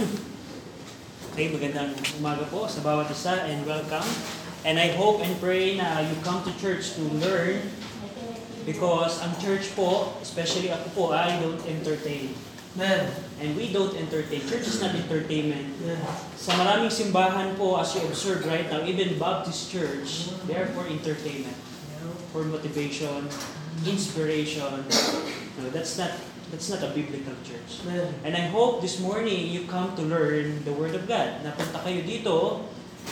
Okay, magandang umaga po sa bawat isa and welcome. And I hope and pray na you come to church to learn because ang church po, especially ako po, I don't entertain. Man. And we don't entertain. Church is not entertainment. Yeah. Sa maraming simbahan po, as you observe right now, even Baptist Church, they are for entertainment, for motivation, inspiration. No, that's not that's not a biblical church. Man. And I hope this morning you come to learn the Word of God. Napunta kayo dito,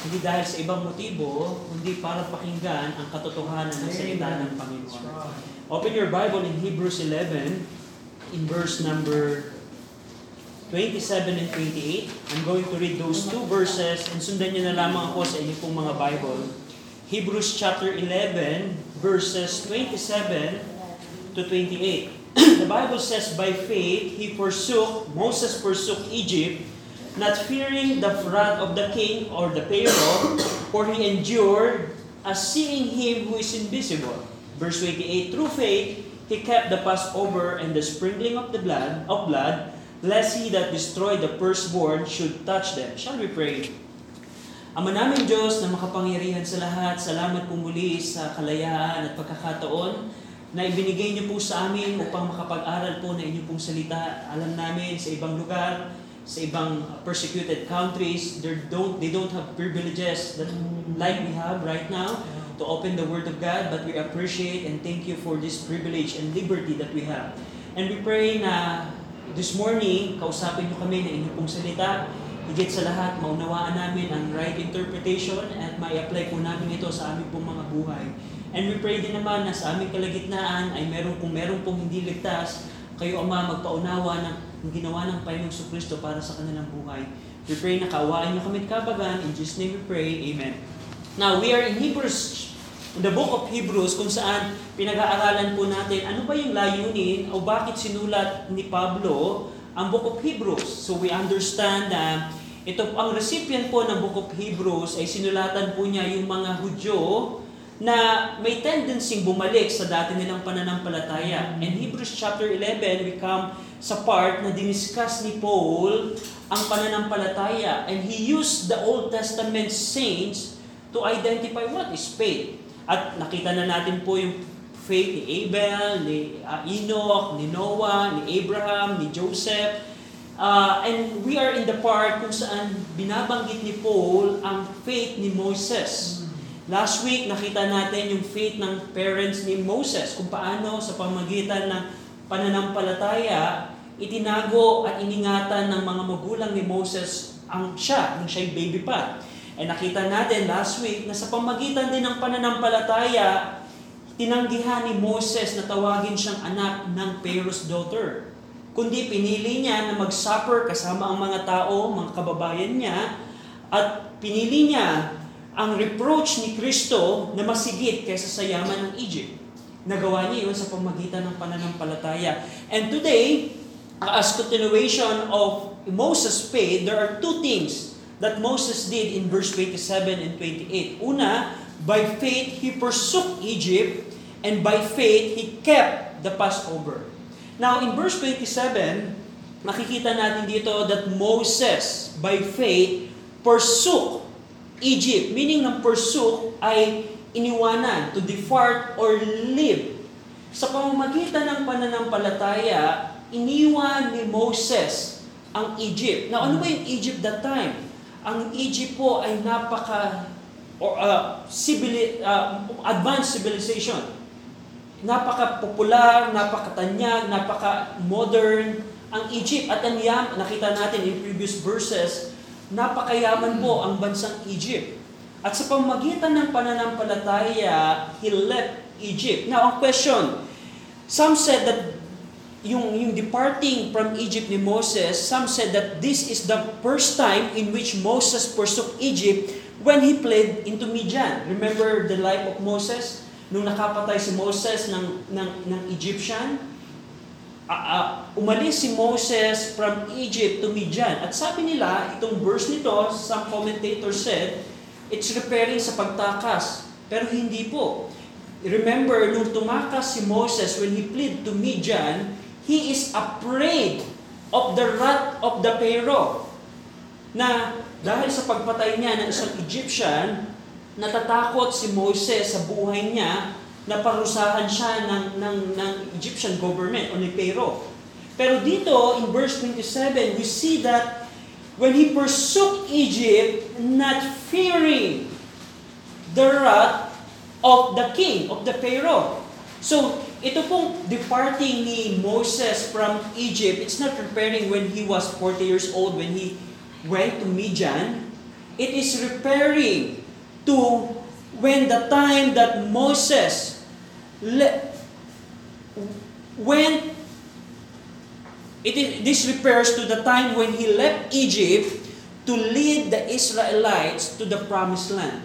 hindi dahil sa ibang motibo, kundi para pakinggan ang katotohanan ng salita ng Panginoon. Open your Bible in Hebrews 11, in verse number 27 and 28. I'm going to read those two verses and sundan nyo na lamang ako sa inyong pong mga Bible. Hebrews chapter 11, verses 27 to 28. The Bible says, By faith he forsook, Moses forsook Egypt, not fearing the wrath of the king or the Pharaoh, for he endured as seeing him who is invisible. Verse 28, Through faith he kept the Passover and the sprinkling of the blood of blood, lest he that destroyed the firstborn should touch them. Shall we pray? Ama namin Diyos na makapangyarihan sa lahat, salamat po muli sa kalayaan at pagkakataon na ibinigay niyo po sa amin upang makapag-aral po na inyong pong salita. Alam namin sa ibang lugar, sa ibang persecuted countries, they don't, they don't have privileges that like we have right now to open the Word of God, but we appreciate and thank you for this privilege and liberty that we have. And we pray na this morning, kausapin niyo kami ng inyong pong salita, higit sa lahat, maunawaan namin ang right interpretation at mai-apply po namin ito sa aming pong mga buhay. And we pray din naman na sa aming kalagitnaan ay meron kung meron pong hindi ligtas, kayo Ama magpaunawa ng ginawa ng Panginoong Kristo para sa kanilang buhay. We pray na kaawaan niyo kami kabagan. In Jesus' name we pray. Amen. Now, we are in Hebrews, in the book of Hebrews, kung saan pinag-aaralan po natin ano ba yung layunin o bakit sinulat ni Pablo ang book of Hebrews. So we understand na ito ang recipient po ng book of Hebrews ay sinulatan po niya yung mga Hudyo na may tendency bumalik sa dati nilang pananampalataya. In Hebrews chapter 11, we come sa part na diniscuss ni Paul ang pananampalataya and he used the Old Testament saints to identify what is faith. At nakita na natin po yung faith ni Abel, ni uh, Enoch, ni Noah, ni Abraham, ni Joseph. Uh, and we are in the part kung saan binabanggit ni Paul ang faith ni Moses. Last week, nakita natin yung faith ng parents ni Moses, kung paano sa pamagitan ng pananampalataya, itinago at iningatan ng mga magulang ni Moses ang siya, nung siya'y baby pa. And nakita natin last week na sa pamagitan din ng pananampalataya, tinanggihan ni Moses na tawagin siyang anak ng Pharaoh's daughter. Kundi pinili niya na mag-suffer kasama ang mga tao, mga kababayan niya, at pinili niya ang reproach ni Kristo na masigit kaysa sa yaman ng Egypt. Nagawa niya yun sa pamagitan ng pananampalataya. And today, as continuation of Moses' faith, there are two things that Moses did in verse 27 and 28. Una, by faith he forsook Egypt, and by faith he kept the Passover. Now, in verse 27, makikita natin dito that Moses, by faith, forsook Egypt, meaning ng pursue ay iniwanan, to depart or leave. Sa pamamagitan ng pananampalataya, iniwan ni Moses ang Egypt. Now, ano ba yung Egypt that time? Ang Egypt po ay napaka or uh, civili, uh, advanced civilization. Napaka-popular, napaka-tanyag, napaka-modern ang Egypt. At ang yam, nakita natin in previous verses, napakayaman po ang bansang Egypt. At sa pamagitan ng pananampalataya, he left Egypt. Now, ang question, some said that yung, yung departing from Egypt ni Moses, some said that this is the first time in which Moses forsook Egypt when he fled into Midian. Remember the life of Moses? Nung nakapatay si Moses ng, ng, ng Egyptian, uh, uh, umalis si Moses from Egypt to Midian. At sabi nila, itong verse nito, some commentators said, it's referring sa pagtakas. Pero hindi po. Remember, nung tumakas si Moses when he fled to Midian, he is afraid of the wrath of the Pharaoh. na dahil sa pagpatay niya ng isang Egyptian, natatakot si Moses sa buhay niya na parusahan siya ng, ng, ng Egyptian government o ni Pharaoh. Pero dito, in verse 27, we see that when he forsook Egypt, not fearing the wrath of the king, of the Pharaoh. So, ito pong departing ni Moses from Egypt, it's not preparing when he was 40 years old, when he went to Midian. It is repairing to when the time that Moses le- went it is, this refers to the time when he left Egypt to lead the Israelites to the promised land.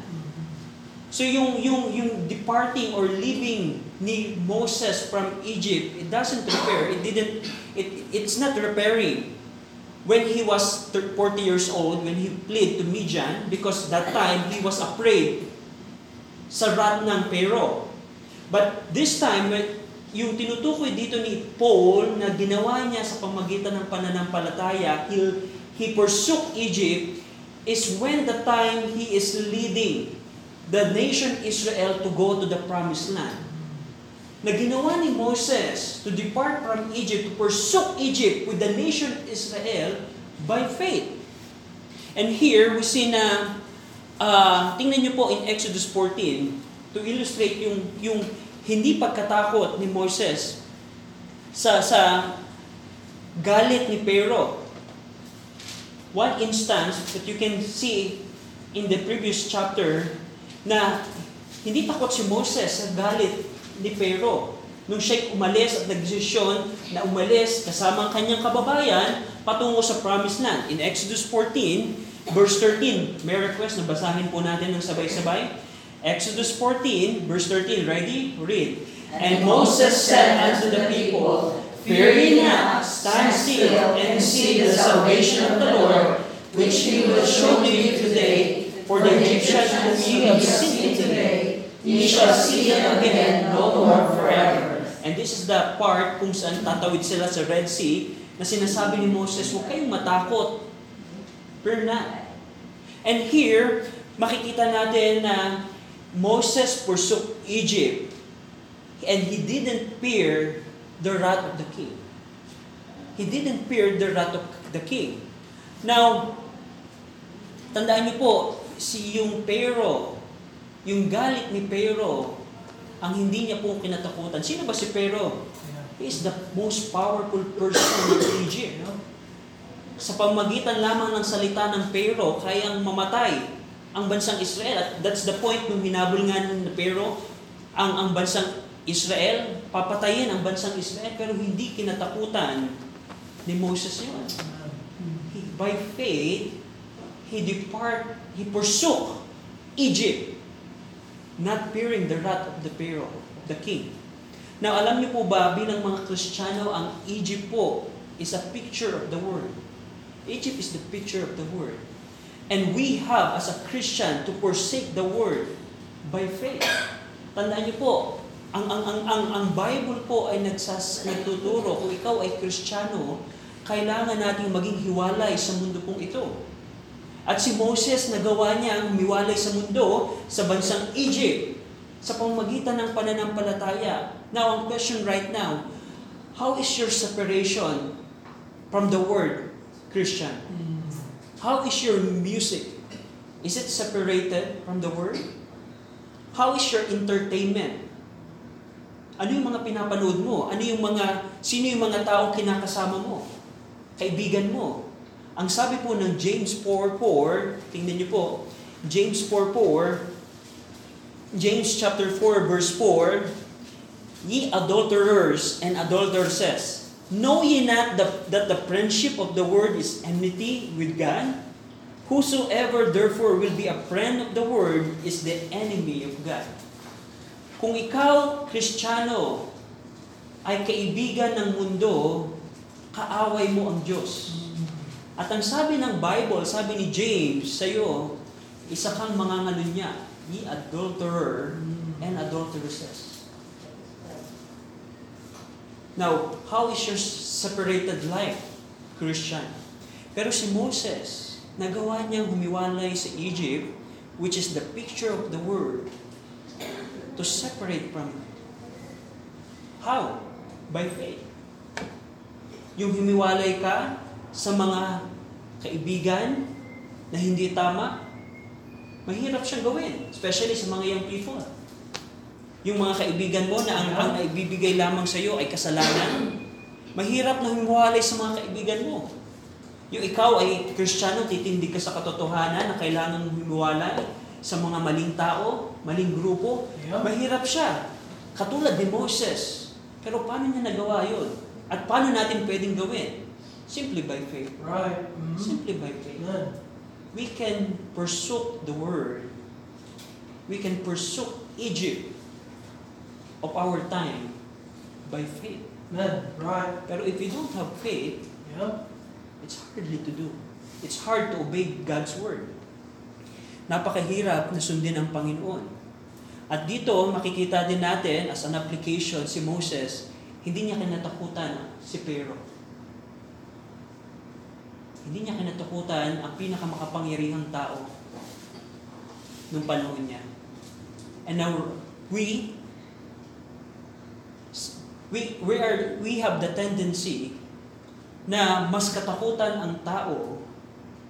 So yung yung yung departing or leaving ni Moses from Egypt, it doesn't repair. It didn't it it's not repairing. When he was 40 years old, when he fled to Midian, because that time he was afraid sa wrath ng Pharaoh. But this time, yung tinutukoy dito ni Paul na ginawa niya sa pamagitan ng pananampalataya, he, he forsook Egypt, is when the time he is leading the nation Israel to go to the promised land. Na ginawa ni Moses to depart from Egypt, to forsook Egypt with the nation Israel by faith. And here we see na, uh, tingnan niyo po in Exodus 14, to illustrate yung, yung hindi pagkatakot ni Moses sa, sa galit ni Pharaoh. One instance that you can see in the previous chapter na hindi takot si Moses sa galit ni Pharaoh. Nung siya'y umalis at nagdesisyon na umalis kasama ang kanyang kababayan patungo sa promised land. In Exodus 14, verse 13, may request na basahin po natin ng sabay-sabay. Exodus 14, verse 13, ready? Read. And Moses said unto the people, Fear ye not, stand still and see the salvation of the Lord, which he will show to you today. For the Egyptians whom ye have seen today, ye shall see them again no more forever. And this is the part kung saan tatawid sila sa Red Sea na sinasabi ni Moses, huwag kayong matakot. Fear not. And here, makikita natin na Moses forsook Egypt and he didn't fear the wrath of the king. He didn't fear the wrath of the king. Now, tandaan niyo po, si yung Pharaoh, yung galit ni Pharaoh, ang hindi niya po kinatakutan. Sino ba si Pharaoh? He is the most powerful person in Egypt. Sa pamagitan lamang ng salita ng Pharaoh, kayang mamatay ang bansang Israel. At that's the point nung hinabol nga ng Pharaoh, ang, ang bansang Israel, papatayin ang bansang Israel, pero hindi kinatakutan ni Moses yun. He, by faith, he depart, he forsook Egypt not fearing the wrath of the Pharaoh, the king. Now, alam niyo po ba, bilang mga Kristiyano, ang Egypt po is a picture of the Word. Egypt is the picture of the Word. And we have, as a Christian, to forsake the Word by faith. Tandaan niyo po, ang, ang, ang, ang, ang Bible po ay nagsas, nagtuturo, kung ikaw ay Kristiyano, kailangan nating maging hiwalay sa mundo pong ito. At si Moses, nagawa niya ang miwalay sa mundo sa bansang Egypt sa pamagitan ng pananampalataya. Now, ang question right now, how is your separation from the word Christian? How is your music? Is it separated from the word? How is your entertainment? Ano yung mga pinapanood mo? Ano yung mga, sino yung mga taong kinakasama mo? Kaibigan mo? Ang sabi po ng James 4.4, tingnan niyo po, James 4.4, James chapter 4 verse 4, Ye adulterers and adulteresses, know ye not the, that the friendship of the word is enmity with God? Whosoever therefore will be a friend of the word is the enemy of God. Kung ikaw, Kristiyano, ay kaibigan ng mundo, kaaway mo ang Diyos. At ang sabi ng Bible, sabi ni James sa iyo, isa kang mga niya, ye adulterer and adulteresses. Now, how is your separated life, Christian? Pero si Moses, nagawa niyang humiwalay sa Egypt, which is the picture of the world, to separate from it. How? By faith. Yung humiwalay ka sa mga kaibigan na hindi tama, mahirap siyang gawin, especially sa mga young people. Yung mga kaibigan mo na ang, ang naibibigay lamang sa iyo ay kasalanan, mahirap na humiwalay sa mga kaibigan mo. Yung ikaw ay kristyano, titindig ka sa katotohanan na kailangan humiwalay sa mga maling tao, maling grupo, Yeah. mahirap siya. Katulad ni Moses. Pero paano niya nagawa yun? At paano natin pwedeng gawin? Simply by faith. Right. Mhm. Simply by faith. Amen. We can pursue the word. We can pursue Egypt of our time by faith. Amen. Right. Pero if we don't have faith, Yeah. it's hardly to do. It's hard to obey God's word. Napakahirap na sundin ang Panginoon. At dito, makikita din natin as an application si Moses, hindi niya kinatakutan si Pero. Hindi niya kinatakutan ang pinakamakapangyarihang tao nung panahon niya. And now, we, we, we, are, we have the tendency na mas katakutan ang tao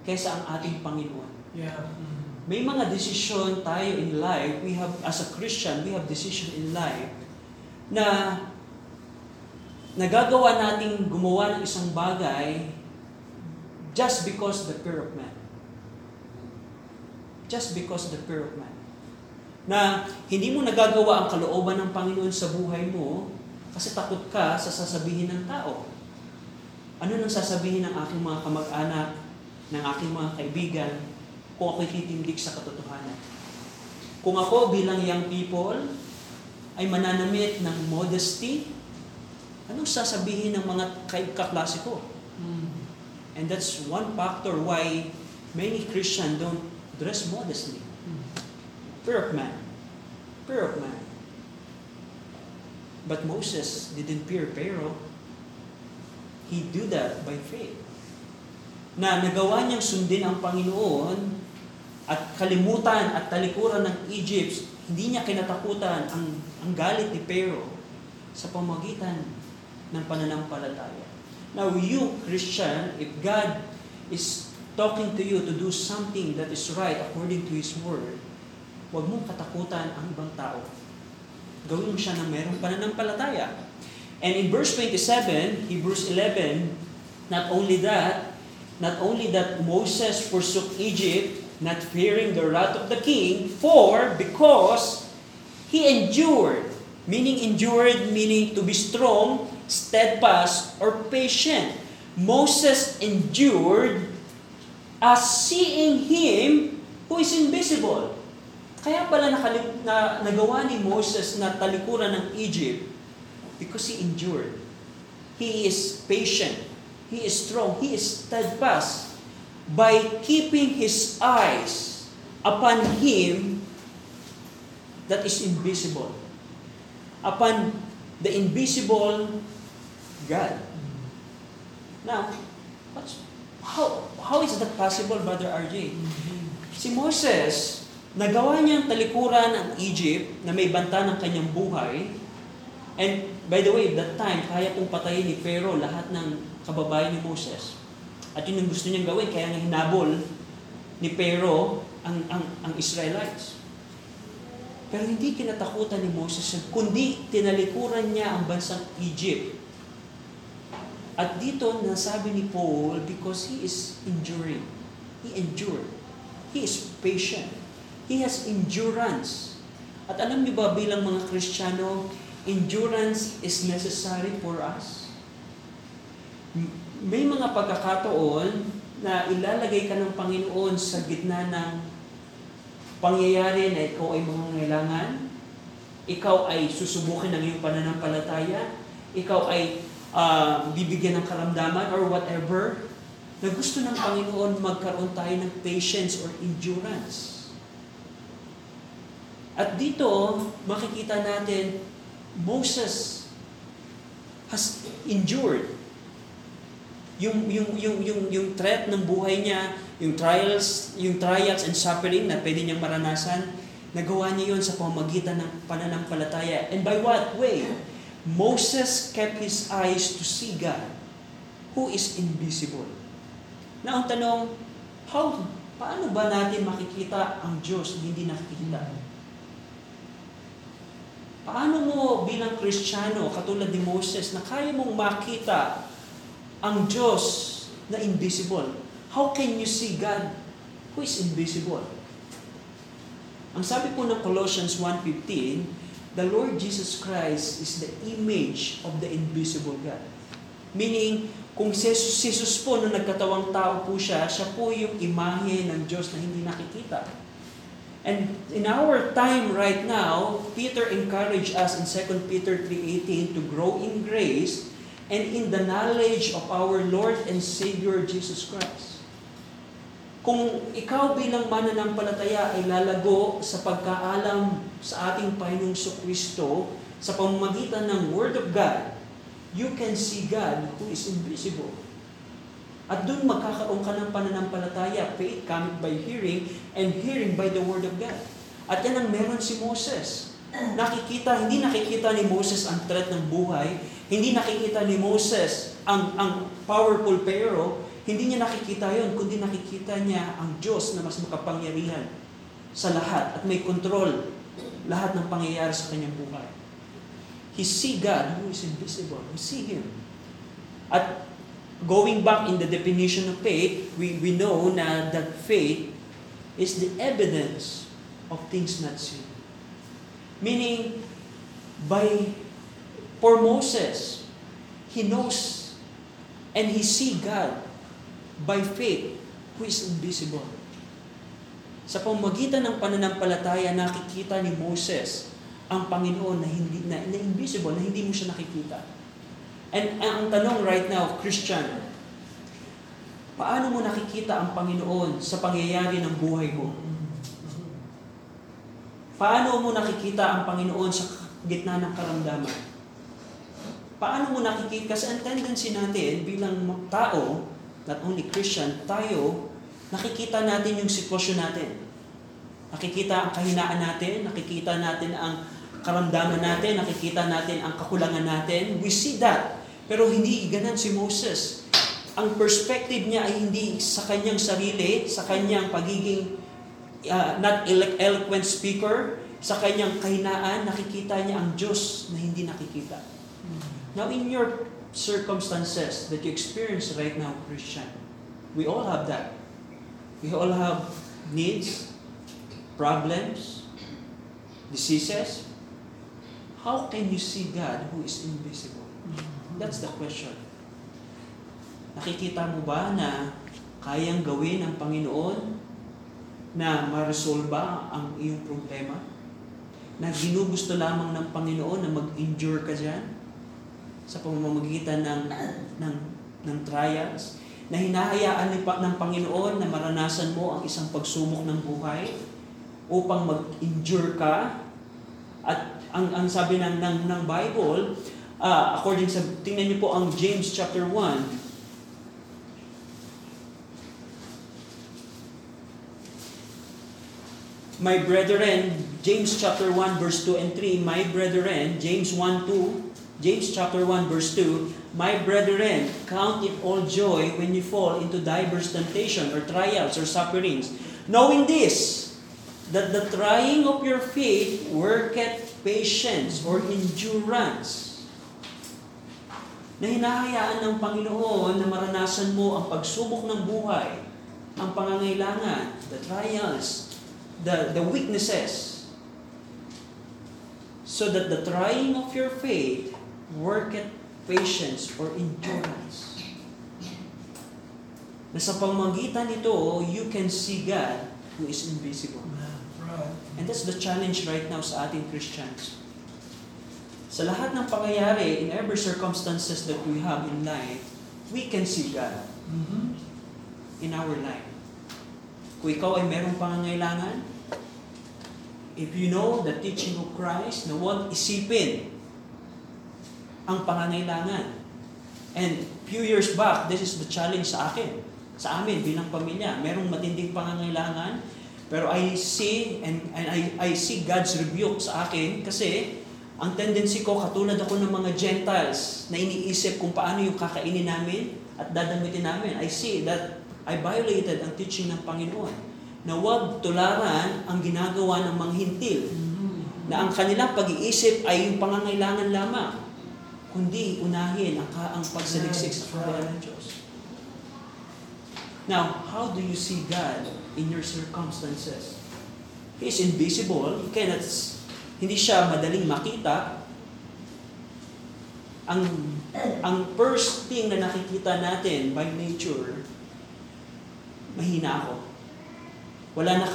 kaysa ang ating Panginoon. Yeah. Mhm. May mga desisyon tayo in life, we have, as a Christian, we have decision in life na nagagawa nating gumawa ng isang bagay just because the fear of man. Just because the fear of man. Na hindi mo nagagawa ang kalooban ng Panginoon sa buhay mo kasi takot ka sa sasabihin ng tao. Ano nang sasabihin ng aking mga kamag-anak, ng aking mga kaibigan, kung ako'y titindig sa katotohanan. Kung ako bilang young people ay mananamit ng modesty, anong sasabihin ng mga kaklase ko? Mhm. And that's one factor why many Christians don't dress modestly. Mhm. Fear of man. Fear of man. But Moses didn't fear Pharaoh. He do that by faith. Na nagawa niyang sundin ang Panginoon at kalimutan at talikuran ng Egypt, hindi niya kinatakutan ang, ang galit ni Pharaoh sa pamagitan ng pananampalataya. Now you, Christian, if God is talking to you to do something that is right according to His Word, huwag mong katakutan ang ibang tao. Gawin mo siya ng merong pananampalataya. And in verse 27, Hebrews 11, not only that, not only that Moses forsook Egypt, not fearing the wrath of the king, for because he endured, meaning endured, meaning to be strong, steadfast, or patient. Moses endured as seeing him who is invisible. Kaya pala nakali- na, nagawa ni Moses na talikuran ng Egypt because he endured. He is patient. He is strong. He is steadfast by keeping his eyes upon him that is invisible. Upon the invisible God. Now, what's, how, how is that possible, Brother RJ? Mhm. Si Moses, nagawa niyang talikuran ang Egypt na may banta ng kanyang buhay. And by the way, that time, kaya pong patayin ni Pharaoh lahat ng kababayan ni Moses. At yun ang gusto niyang gawin, kaya nga hinabol ni Pharaoh ang, ang, ang Israelites. Pero hindi kinatakutan ni Moses, kundi tinalikuran niya ang bansang Egypt. At dito, nasabi ni Paul, because he is enduring. He endured. He is patient. He has endurance. At alam niyo ba bilang mga Kristiyano, endurance is necessary for us. May mga pagkakataon na ilalagay ka ng Panginoon sa gitna ng pangyayari na ikaw ay mangangailangan, ikaw ay susubukin ng iyong pananampalataya, ikaw ay ah, bibigyan ng karamdaman or whatever, na gusto ng Panginoon magkaroon tayo ng patience or endurance. At dito, makikita natin, Moses has endured. yung yung yung yung yung threat ng buhay niya, yung trials, yung trials and suffering na pwede niyang maranasan, nagawa niya yon sa pamamagitan ng pananampalataya. And by what way? Moses kept his eyes to see God, who is invisible. Na ang tanong, how, paano ba natin makikita ang Diyos hindi nakikita? Paano mo bilang Kristiyano, katulad ni Moses, na kaya mong makita ang Diyos na invisible? How can you see God who is invisible? Ang sabi po ng Colossians 1.15, the Lord Jesus Christ is the image of the invisible God. Meaning, kung si Jesus, po nung nagkatawang tao po siya, siya po yung imahe ng Diyos na hindi nakikita. And in our time right now, Peter encouraged us in 2 Peter 3.18 to grow in grace and in the knowledge of our Lord and Savior Jesus Christ. Kung ikaw bilang mananampalataya ay lalago sa pagkaalam sa ating Panginoong Kristo sa pamamagitan ng Word of God, you can see God who is invisible. At doon magkakaroon ka ng pananampalataya. Faith coming by hearing and hearing by the Word of God. At yan ang meron si Moses. Nakikita, hindi nakikita ni Moses ang threat ng buhay. Hindi nakikita ni Moses ang, ang powerful pero hindi niya nakikita yon kundi nakikita niya ang Diyos na mas makapangyarihan sa lahat at may control lahat ng pangyayari sa kanyang buhay. He see God who is invisible. We see Him. At going back in the definition of faith, we, we know na that faith is the evidence of things not seen. Meaning, by, for Moses, he knows and he see God by faith who is invisible. Sa pamagitan ng pananampalataya, nakikita ni Moses ang Panginoon na hindi na, na invisible, na hindi mo siya nakikita. And ang tanong right now, Christian, paano mo nakikita ang Panginoon sa pangyayari ng buhay mo? Paano mo nakikita ang Panginoon sa gitna ng karamdaman? Paano mo nakikita? Kasi ang tendency natin bilang tao, not only Christian, tayo, nakikita natin yung sitwasyon natin. Nakikita ang kahinaan natin, nakikita natin ang karamdaman natin, nakikita natin ang kakulangan natin. We see that. Pero hindi ganan si Moses. Ang perspective niya ay hindi sa kanyang sarili, sa kanyang pagiging uh, not elo- eloquent speaker, sa kanyang kahinaan, nakikita niya ang Diyos na hindi nakikita. Now, in your circumstances that you experience right now, Christian, we all have that. We all have needs, problems, diseases. How can you see God who is invisible? That's the question. Nakikita mo ba na kayang gawin ng Panginoon na ma-resolve ang iyong problema? Na ginugusto lamang ng Panginoon na mag-endure ka dyan? Sa pamamagitan ng, ng, ng trials? Na hinahayaan ni ng Panginoon na maranasan mo ang isang pagsumok ng buhay upang mag-endure ka? At ang, ang sabi ng, ng, ng Bible, uh, according sa, tingnan niyo po ang James chapter 1, My brethren, James chapter 1 verse 2 and 3, my brethren, James 1 2, James chapter 1 verse 2, my brethren, count it all joy when you fall into diverse temptation or trials or sufferings, knowing this, that the trying of your faith worketh patience or endurance. Na hinahayaan ng Panginoon na maranasan mo ang pagsubok ng buhay, ang pangangailangan, the trials, the, the weaknesses, so that the trying of your faith worketh patience or endurance. Na sa pamagitan nito, you can see God who is invisible. And that's the challenge right now sa ating Christians. Sa lahat ng pangyayari, in every circumstances that we have in life, we can see God Mm-hmm. in our life. Kung ikaw ay merong pangangailangan, if you know the teaching of Christ, na huwag isipin ang pangangailangan. And few years back, this is the challenge sa akin, sa amin bilang pamilya. Merong matinding pangangailangan, pero I see and, and I, I see God's rebuke sa akin kasi ang tendency ko, katulad ako ng mga Gentiles na iniisip kung paano yung kakainin namin at dadamitin namin. I see that I violated ang teaching ng Panginoon na huwag tularan ang ginagawa ng mga hintil na ang kanilang pag-iisip ay yung pangangailangan lamang kundi unahin ang, ka- ang pagsaliksik sa kaharian ng Diyos. Now, how do you see God in your circumstances? He is invisible. He cannot, hindi siya madaling makita. Ang, ang first thing na nakikita natin by nature, mahina ako. Wala na,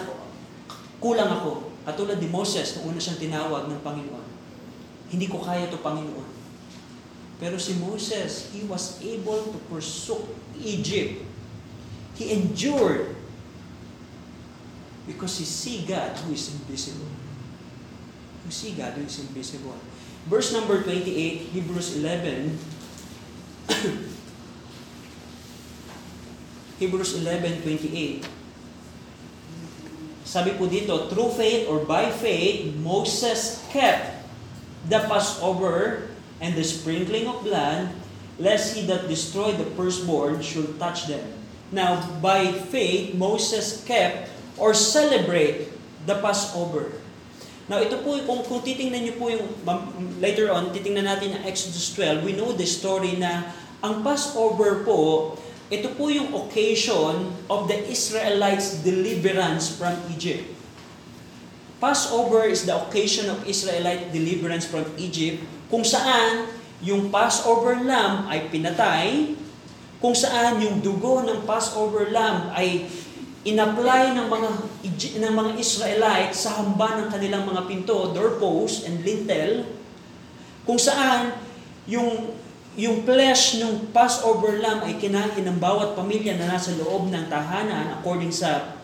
kulang ako. Katulad ni Moses, nung una siyang tinawag ng Panginoon. Hindi ko kaya to Panginoon. Pero si Moses, he was able to pursue Egypt. He endured because he see God who is invisible. See God is invisible. Verse number 28, Hebrews 11. Hebrews 11:28. Sabi po dito, through faith or by faith, Moses kept the Passover and the sprinkling of blood, lest he that destroyed the firstborn should touch them. Now, by faith, Moses kept or celebrate the Passover. Now, ito po, kung, kung titingnan niyo po yung, later on, titingnan natin ang Exodus 12, we know the story na ang Passover po, ito po yung occasion of the Israelites' deliverance from Egypt. Passover is the occasion of Israelite deliverance from Egypt, kung saan yung Passover lamb ay pinatay, kung saan yung dugo ng Passover lamb ay inapply ng mga ng mga Israelites sa hamba ng kanilang mga pinto, doorpost and lintel, kung saan yung yung flesh ng Passover lamb ay kinain ng bawat pamilya na nasa loob ng tahanan according sa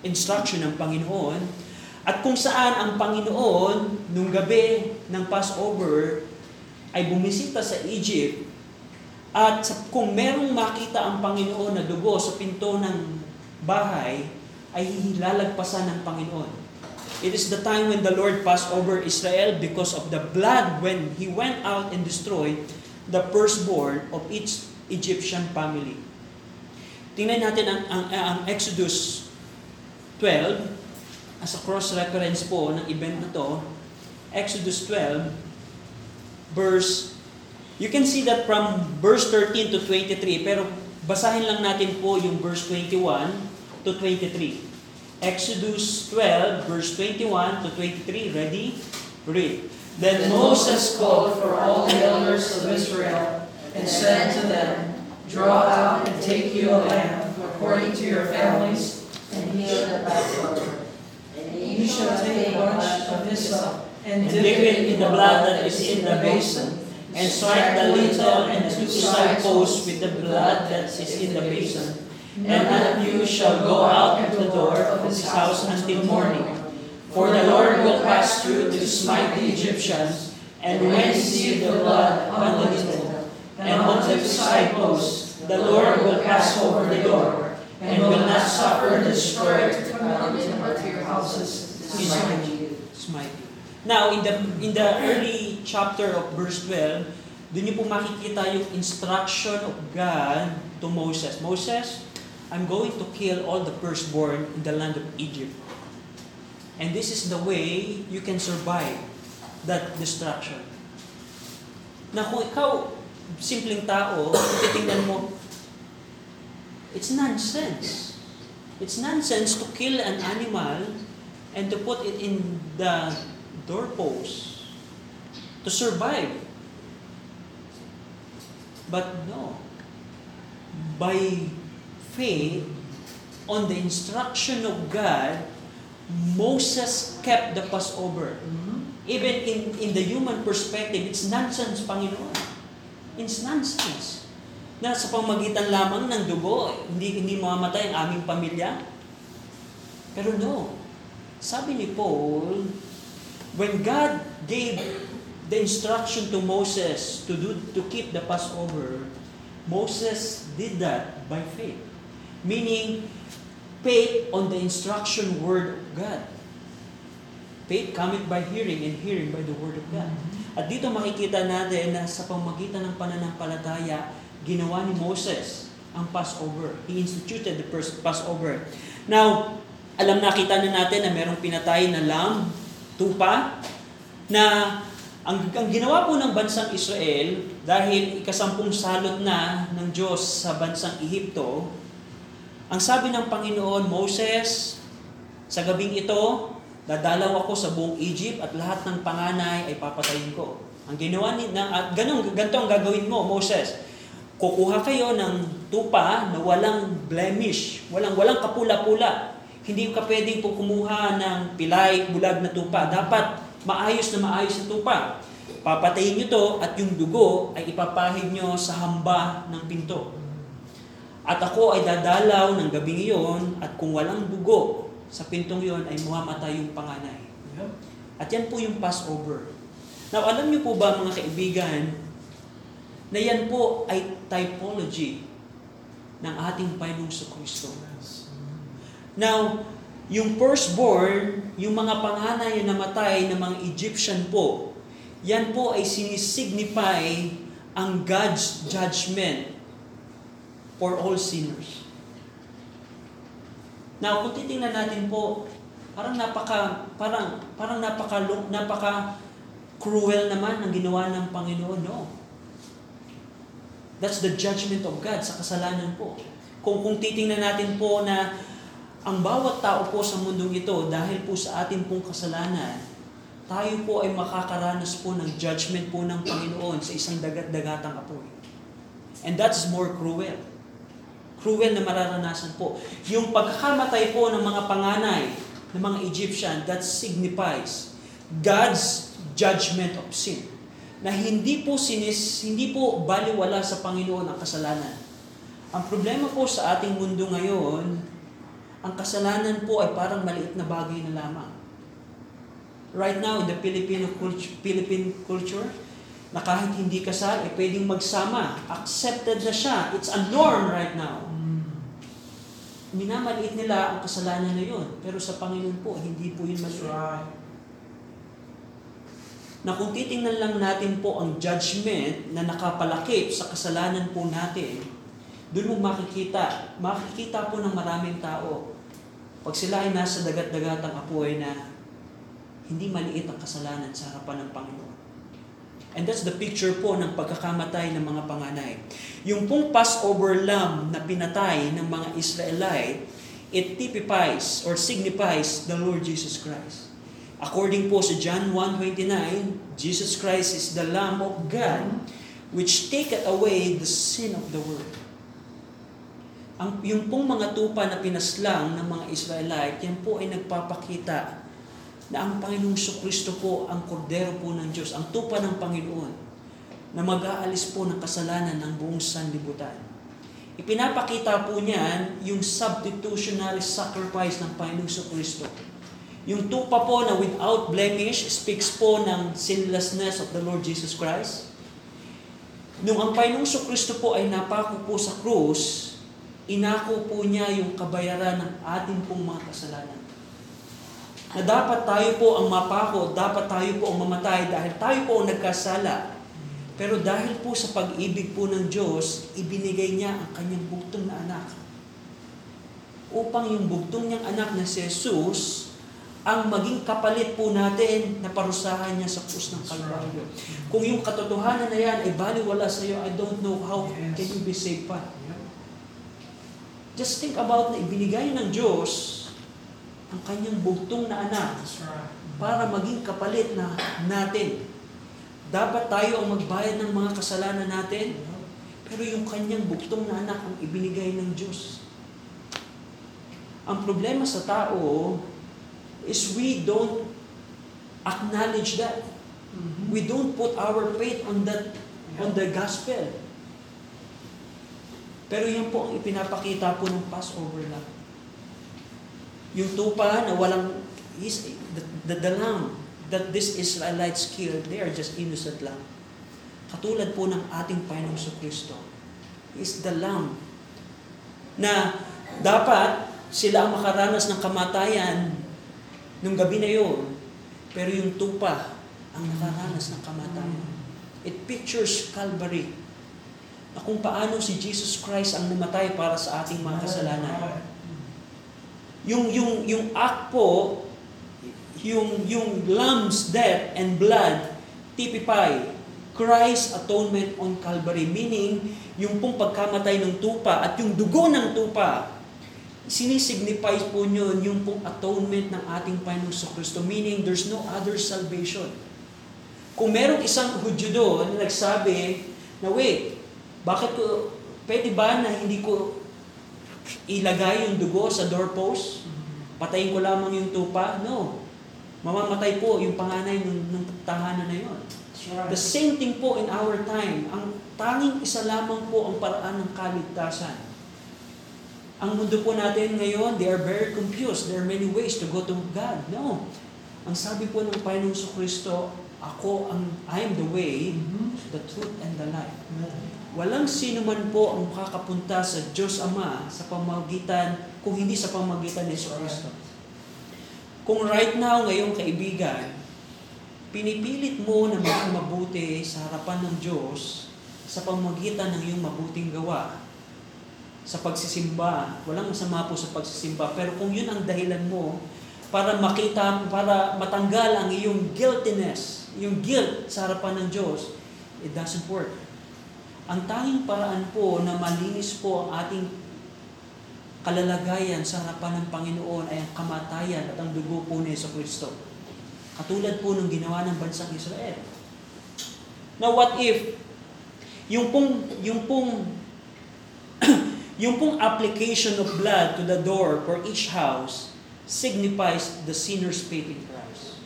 instruction ng Panginoon. At kung saan ang Panginoon, nung gabi ng Passover, ay bumisita sa Egypt, at kung merong makita ang Panginoon na dugo sa pinto ng bahay, ay hilalagpasan ng Panginoon. It is the time when the Lord passed over Israel because of the blood when He went out and destroyed the firstborn of each Egyptian family. Tingnan natin ang, ang, ang Exodus 12 as a cross-reference po ng event na to. Exodus 12 verse You can see that from verse 13 to 23 pero basahin lang natin po yung verse 21 to 23. Exodus 12 verse 21 to 23. Ready? Read. Then Moses called for all the elders of Israel and said to them, Draw out and take you a lamb according to your families, and heal the Passover. And you shall take a bunch of hyssop and And dip it in the blood that is in the basin, and strike the lintel and two side posts with the blood that is in the basin. And none of you shall go out at the door of his house until morning. For the Lord will pass through to smite the Egyptians, and when he seeth the blood on the lintel and on the side posts, the Lord will pass over the door, and will not suffer the destroyer to come into your houses to smite you. smite. Now, in the in the early chapter of verse 12, doon niyo po makikita yung instruction of God to Moses. Moses, I'm going to kill all the firstborn in the land of Egypt. And this is the way you can survive that destruction. Na kung ikaw, simpleng tao, titingnan mo, it's nonsense. It's nonsense to kill an animal and to put it in the doorpost to survive. But no. By faith, on the instruction of God, Moses kept the Passover. Even in, in the human perspective, it's nonsense, Panginoon. It's nonsense. Na sa pamagitan lamang ng dugo, hindi, hindi mamamatay ang aming pamilya. Pero no. Sabi ni Paul, when God gave the instruction to Moses to do to keep the Passover, Moses did that by faith. Meaning, faith on the instruction word of God. Faith cometh by hearing and hearing by the word of God. At dito makikita natin na sa pamagitan ng pananampalataya, ginawa ni Moses ang Passover. He instituted the first Passover. Now, alam nakita na natin na merong pinatay na lamb, tupa, na ang, ang ginawa po ng bansang Israel, dahil ikasampung salot na ng Diyos sa bansang Ehipto, ang sabi ng Panginoon, Moses, sa gabing ito, dadalaw ako sa buong Egypt at lahat ng panganay ay papatayin ko. Ang ginawa ni na at ganun ganito ang gagawin mo, Moses. Kukuha kayo ng tupa na walang blemish, walang walang kapula-pula. Hindi ka pwedeng po kumuha ng pilay, bulag na tupa. Dapat maayos na maayos na tupa. Papatayin nyo to at yung dugo ay ipapahid nyo sa hamba ng pinto. At ako ay dadalaw ng gabing iyon at kung walang dugo sa pintong iyon ay mamamatay yung panganay. At yan po yung Passover. Now, alam niyo po ba mga kaibigan, na yan po ay typology ng ating Panginoong Kristo. Now, yung firstborn, yung mga panganay na namatay ng mga Egyptian po, yan po ay sinisignify ang God's judgment for all sinners. Now, kung titingnan natin po, parang napaka parang parang napaka napaka cruel naman ang ginawa ng Panginoon, no. That's the judgment of God sa kasalanan po. Kung kung titingnan natin po na ang bawat tao po sa mundong ito dahil po sa ating pong kasalanan, tayo po ay makakaranas po ng judgment po ng Panginoon sa isang dagat-dagatang apoy. And that's more cruel. Cruel na mararanasan po. Yung pagkakamatay po ng mga panganay ng mga Egyptian, that signifies God's judgment of sin. Na hindi po sinis, hindi po baliwala sa Panginoon ang kasalanan. Ang problema po sa ating mundo ngayon, ang kasalanan po ay parang maliit na bagay na lamang. Right now, in the Filipino culture, Philippine culture, na kahit hindi kasal, ay pwedeng magsama. Accepted na siya. It's a norm right now. Minamaliit nila ang kasalanan na yun. Pero sa Panginoon po, hindi po yun maliit. right. Na kung titingnan lang natin po ang judgment na nakapalakip sa kasalanan po natin, doon mo makikita, makikita po ng maraming tao, pag sila ay nasa dagat-dagatang apoy na hindi maliit ang kasalanan sa harapan ng Panginoon. And that's the picture po ng pagkakamatay ng mga panganay. Yung pong Passover lamb na pinatay ng mga Israelite, it typifies or signifies the Lord Jesus Christ. According po sa John 1.29, Jesus Christ is the Lamb of God which taketh away the sin of the world. Ang, yung pong mga tupa na pinaslang ng mga Israelite, yan po ay nagpapakita na ang Panginoong Kristo po ang kordero po ng Diyos, ang tupa ng Panginoon na mag-aalis po ng kasalanan ng buong sanlibutan. Ipinapakita po niyan yung substitutionary sacrifice ng Panginoong Kristo. Yung tupa po na without blemish speaks po ng sinlessness of the Lord Jesus Christ. Nung ang Panginoong Kristo po ay napako po sa krus, inako po niya yung kabayaran ng ating pong mga kasalanan na dapat tayo po ang mapako, dapat tayo po ang mamatay dahil tayo po ang nagkasala. Pero dahil po sa pag-ibig po ng Diyos, ibinigay niya ang kanyang bugtong na anak. Upang yung bugtong niyang anak na si Jesus, ang maging kapalit po natin na parusahan niya sa krus ng Kalbaryo. Kung yung katotohanan na yan ay baliwala sa iyo, I don't know how Yes. can you be saved pa. Just think about na ibinigay ng Diyos ang kanyang bugtong na anak para maging kapalit na natin. Dapat tayo ang magbayad ng mga kasalanan natin, pero yung kanyang bugtong na anak ang ibinigay ng Diyos. Ang problema sa tao is we don't acknowledge that. Mhm. We don't put our faith on that on the gospel. Pero yan po ang ipinapakita po ng Passover lang. Yung tupa na walang is the, the, the lamb that this Israelites killed, they are just innocent lang. Katulad po ng ating Panginoong Kristo. Is the Lamb na dapat sila ang makaranas ng kamatayan nung gabi na yun, pero yung tupa ang nakaranas ng kamatayan. It pictures Calvary kung paano si Jesus Christ ang namatay para sa ating mga kasalanan. Yung yung yung act po yung yung lamb's death and blood typify Christ's atonement on Calvary. Meaning yung pong pagkamatay ng tupa at yung dugo ng tupa sinisignify po nyo yung pong atonement ng ating Panginoong sa Kristo meaning there's no other salvation. Kung merong isang Hudyo doon na nagsabi na wait bakit ko pwede ba na hindi ko ilagay yung dugo sa doorpost patayin ko lamang yung tupa no mamamatay po yung panganay ng, ng tahanan na yon. The same thing po in our time. Ang tanging isa lamang po ang paraan ng kaligtasan. Ang mundo po natin ngayon, they are very confused. There are many ways to go to God. No. Ang sabi po ng Panginoong Kristo, ako ang I am the way, the truth and the life. Walang sino man po ang makakapunta sa Diyos Ama sa pamagitan, kung hindi sa pamagitan ni Yesu Kristo. Kung right now, ngayong kaibigan, pinipilit mo na maging mabuti sa harapan ng Diyos sa pamagitan ng iyong mabuting gawa, sa pagsisimba, walang masama po sa pagsisimba, pero kung yun ang dahilan mo para makita, para matanggal ang iyong guiltiness, yung guilt sa harapan ng Diyos, it doesn't work. Ang tanging paraan po na malinis po ang ating kalalagayan sa harapan ng Panginoon ay ang kamatayan at ang dugo po ni Yeso Kristo. Katulad po ng ginawa ng bansang Israel. Now what if yung pong yung pong yung pong application of blood to the door for each house signifies the sinner's faith in Christ.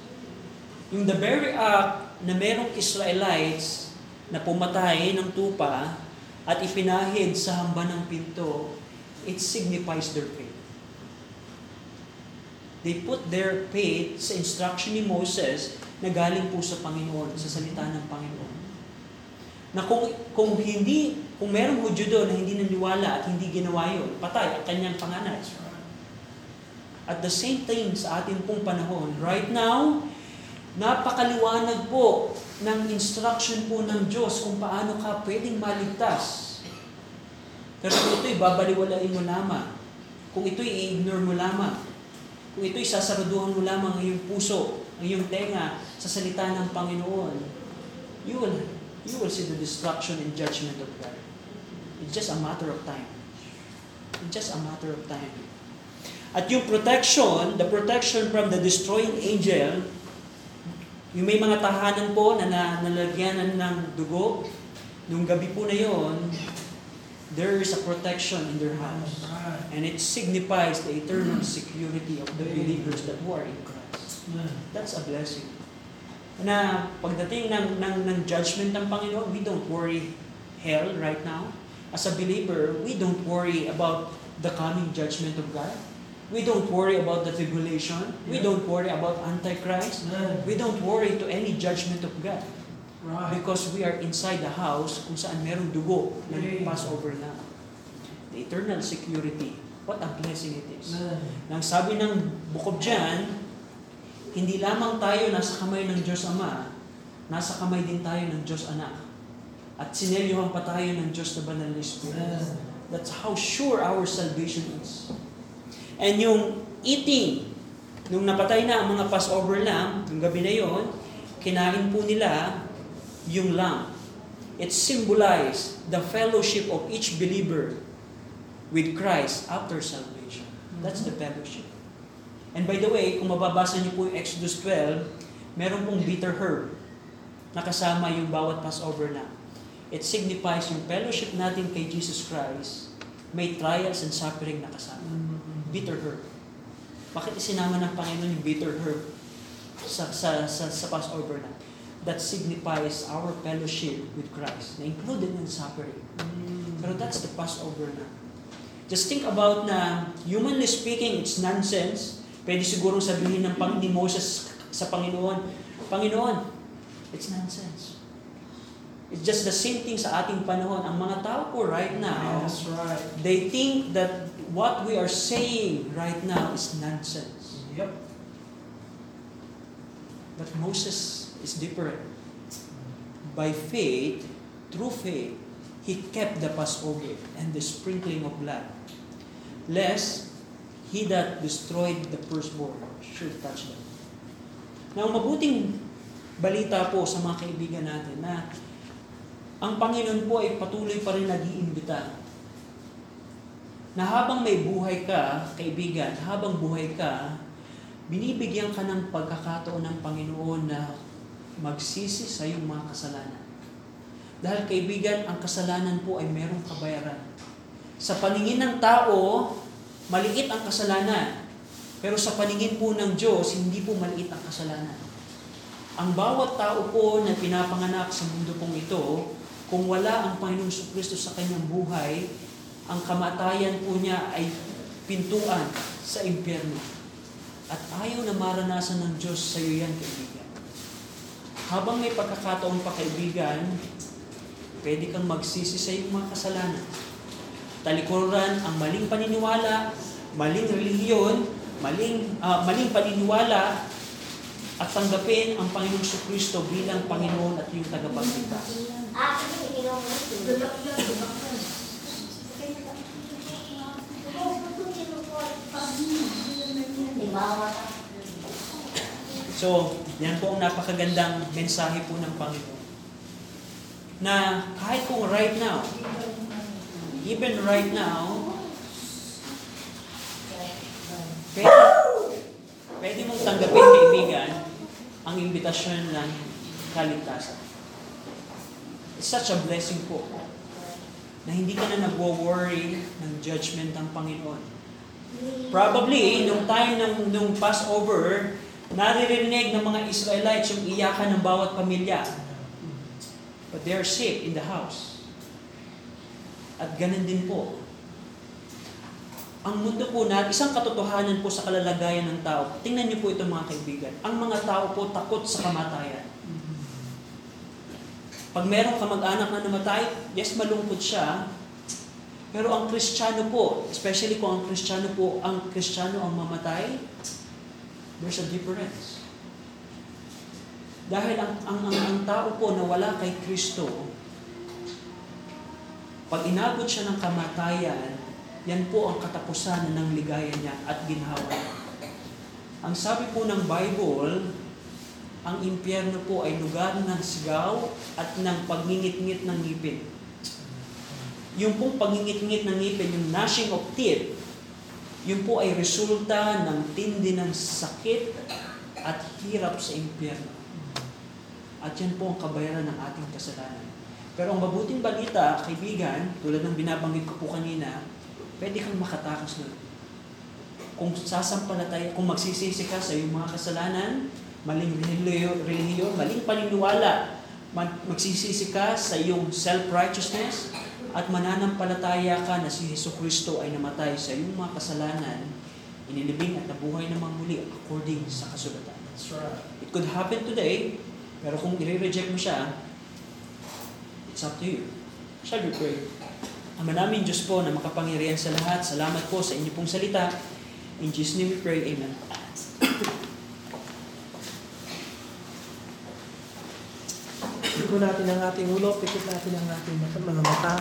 Yung the very act na merong Israelites na pumatay ng tupa at ipinahid sa hamba ng pinto, it signifies their faith. They put their faith sa instruction ni Moses na galing po sa Panginoon, sa salita ng Panginoon. Na kung, kung hindi, kung merong Hudyo doon na hindi naniwala at hindi ginawa yun, patay ang kanyang panganay. At the same time sa ating pong panahon, right now, napakaliwanag po ng instruction po ng Diyos kung paano ka pwedeng maligtas. Pero kung ito'y babaliwalain mo lamang, kung ito'y i-ignore mo lamang, kung ito'y sasaraduhan mo lamang ang iyong puso, ang iyong tenga sa salita ng Panginoon, you will, you will see the destruction and judgment of God. It's just a matter of time. It's just a matter of time. At yung protection, the protection from the destroying angel, yung may mga tahanan po na, na nalagyanan ng dugo, nung gabi po na yon, there is a protection in their house. And it signifies the eternal security of the believers that who are in Christ. That's a blessing. Na pagdating ng, ng, ng judgment ng Panginoon, we don't worry hell right now. As a believer, we don't worry about the coming judgment of God. We don't worry about the tribulation. We don't worry about Antichrist. We don't worry to any judgment of God. Because we are inside the house kung saan merong dugo ng Passover na. The eternal security. What a blessing it is. Nang sabi ng Book of John, hindi lamang tayo nasa kamay ng Diyos Ama, nasa kamay din tayo ng Diyos Anak. At sinelyuhan pa tayo ng Diyos na Banal na Spirit. That's how sure our salvation is. And yung eating, nung napatay na ang mga Passover lamb, yung gabi na yon, kinain po nila yung lamb. It symbolized the fellowship of each believer with Christ after salvation. That's the fellowship. And by the way, kung mababasa niyo po yung Exodus 12, meron pong bitter herb na kasama yung bawat Passover lamb. It signifies yung fellowship natin kay Jesus Christ, may trials and suffering na kasama. Bitter herb. Bakit isinama ng Panginoon yung bitter herb sa, sa, sa, sa Passover na? That signifies our fellowship with Christ, na included in suffering. Pero that's the Passover na. Just think about na, humanly speaking, it's nonsense. Pwede siguro sabihin ng pang ni Moses sa Panginoon, Panginoon, it's nonsense. It's just the same thing sa ating panahon. Ang mga tao po right now, That's right. they think that what we are saying right now is nonsense. Yep. But Moses is different. By faith, through faith, he kept the Passover and the sprinkling of blood, lest he that destroyed the firstborn should touch them. Now, mabuting balita po sa mga kaibigan natin na ang Panginoon po ay patuloy pa rin nag-iimbita na habang may buhay ka, kaibigan, habang buhay ka, binibigyan ka ng pagkakataon ng Panginoon na magsisi sa iyong mga kasalanan. Dahil kaibigan, ang kasalanan po ay merong kabayaran. Sa paningin ng tao, maliit ang kasalanan. Pero sa paningin po ng Diyos, hindi po maliit ang kasalanan. Ang bawat tao po na pinapanganak sa mundo pong ito, kung wala ang Panginoong Kristo sa kanyang buhay, ang kamatayan po niya ay pintuan sa impyerno. At ayaw na maranasan ng Diyos sa iyo yan, kaibigan. Habang may pagkakataon pa, kaibigan, pwede kang magsisi sa iyong mga kasalanan. Talikuran ang maling paniniwala, maling relihiyon, maling, ah, maling paniniwala, at tanggapin ang Panginoong Kristo bilang Panginoon at yung tagapagligtas. Ah, kasi ininom mo ito. Limawa ka. So, yan po ang napakagandang mensahe po ng Panginoon. Na kahit kung right now, even right now, pwede, pwede mong tanggapin, kaibigan, ang imbitasyon ng kaligtasan. It's such a blessing po na hindi ka na nagwo-worry ng judgment ng Panginoon. Probably, nung time ng nung Passover, naririnig ng mga Israelites yung iyakan ng bawat pamilya. But they are safe in the house. At ganun din po. Ang mundo po na, isang katotohanan po sa kalalagayan ng tao. Tingnan niyo po ito mga kaibigan. Ang mga tao po takot sa kamatayan. Pag meron ka mag-anak na namatay, yes, malungkot siya. Pero ang Kristiyano po, especially kung ang Kristiyano po, ang Kristiyano ang mamatay, there's a difference. Dahil ang, ang, ang, ang tao po na wala kay Kristo, pag inabot siya ng kamatayan, yan po ang katapusan ng ligaya niya at ginhawa. Ang sabi po ng Bible, ang impyerno po ay lugar ng sigaw at ng pagngingit-ngit ng ngipin. Yung pong pagngingit-ngit ng ngipin, yung gnashing of teeth, yun po ay resulta ng tindi ng sakit at hirap sa impyerno. At yan po ang kabayaran ng ating kasalanan. Pero ang mabuting balita, kaibigan, tulad ng binabanggit ko po kanina, pwede kang makatakas doon. Kung sasampalataya, kung magsisisi ka sa iyong mga kasalanan, maling relihiyo, relihiyo maling paniniwala, mag- magsisisi ka sa iyong self-righteousness, at mananampalataya ka na si Yesu Kristo ay namatay sa iyong mga kasalanan, inilibing at nabuhay namang muli according sa kasulatan. That's right. It could happen today, pero kung i-reject mo siya, it's up to you. Shall we pray? Ama namin Diyos po na makapangyarihan sa lahat, salamat po sa inyo pong salita. In Jesus' name we pray, Amen. Pikot natin ang ating ulo, pikot natin ang ating mata- mga mata.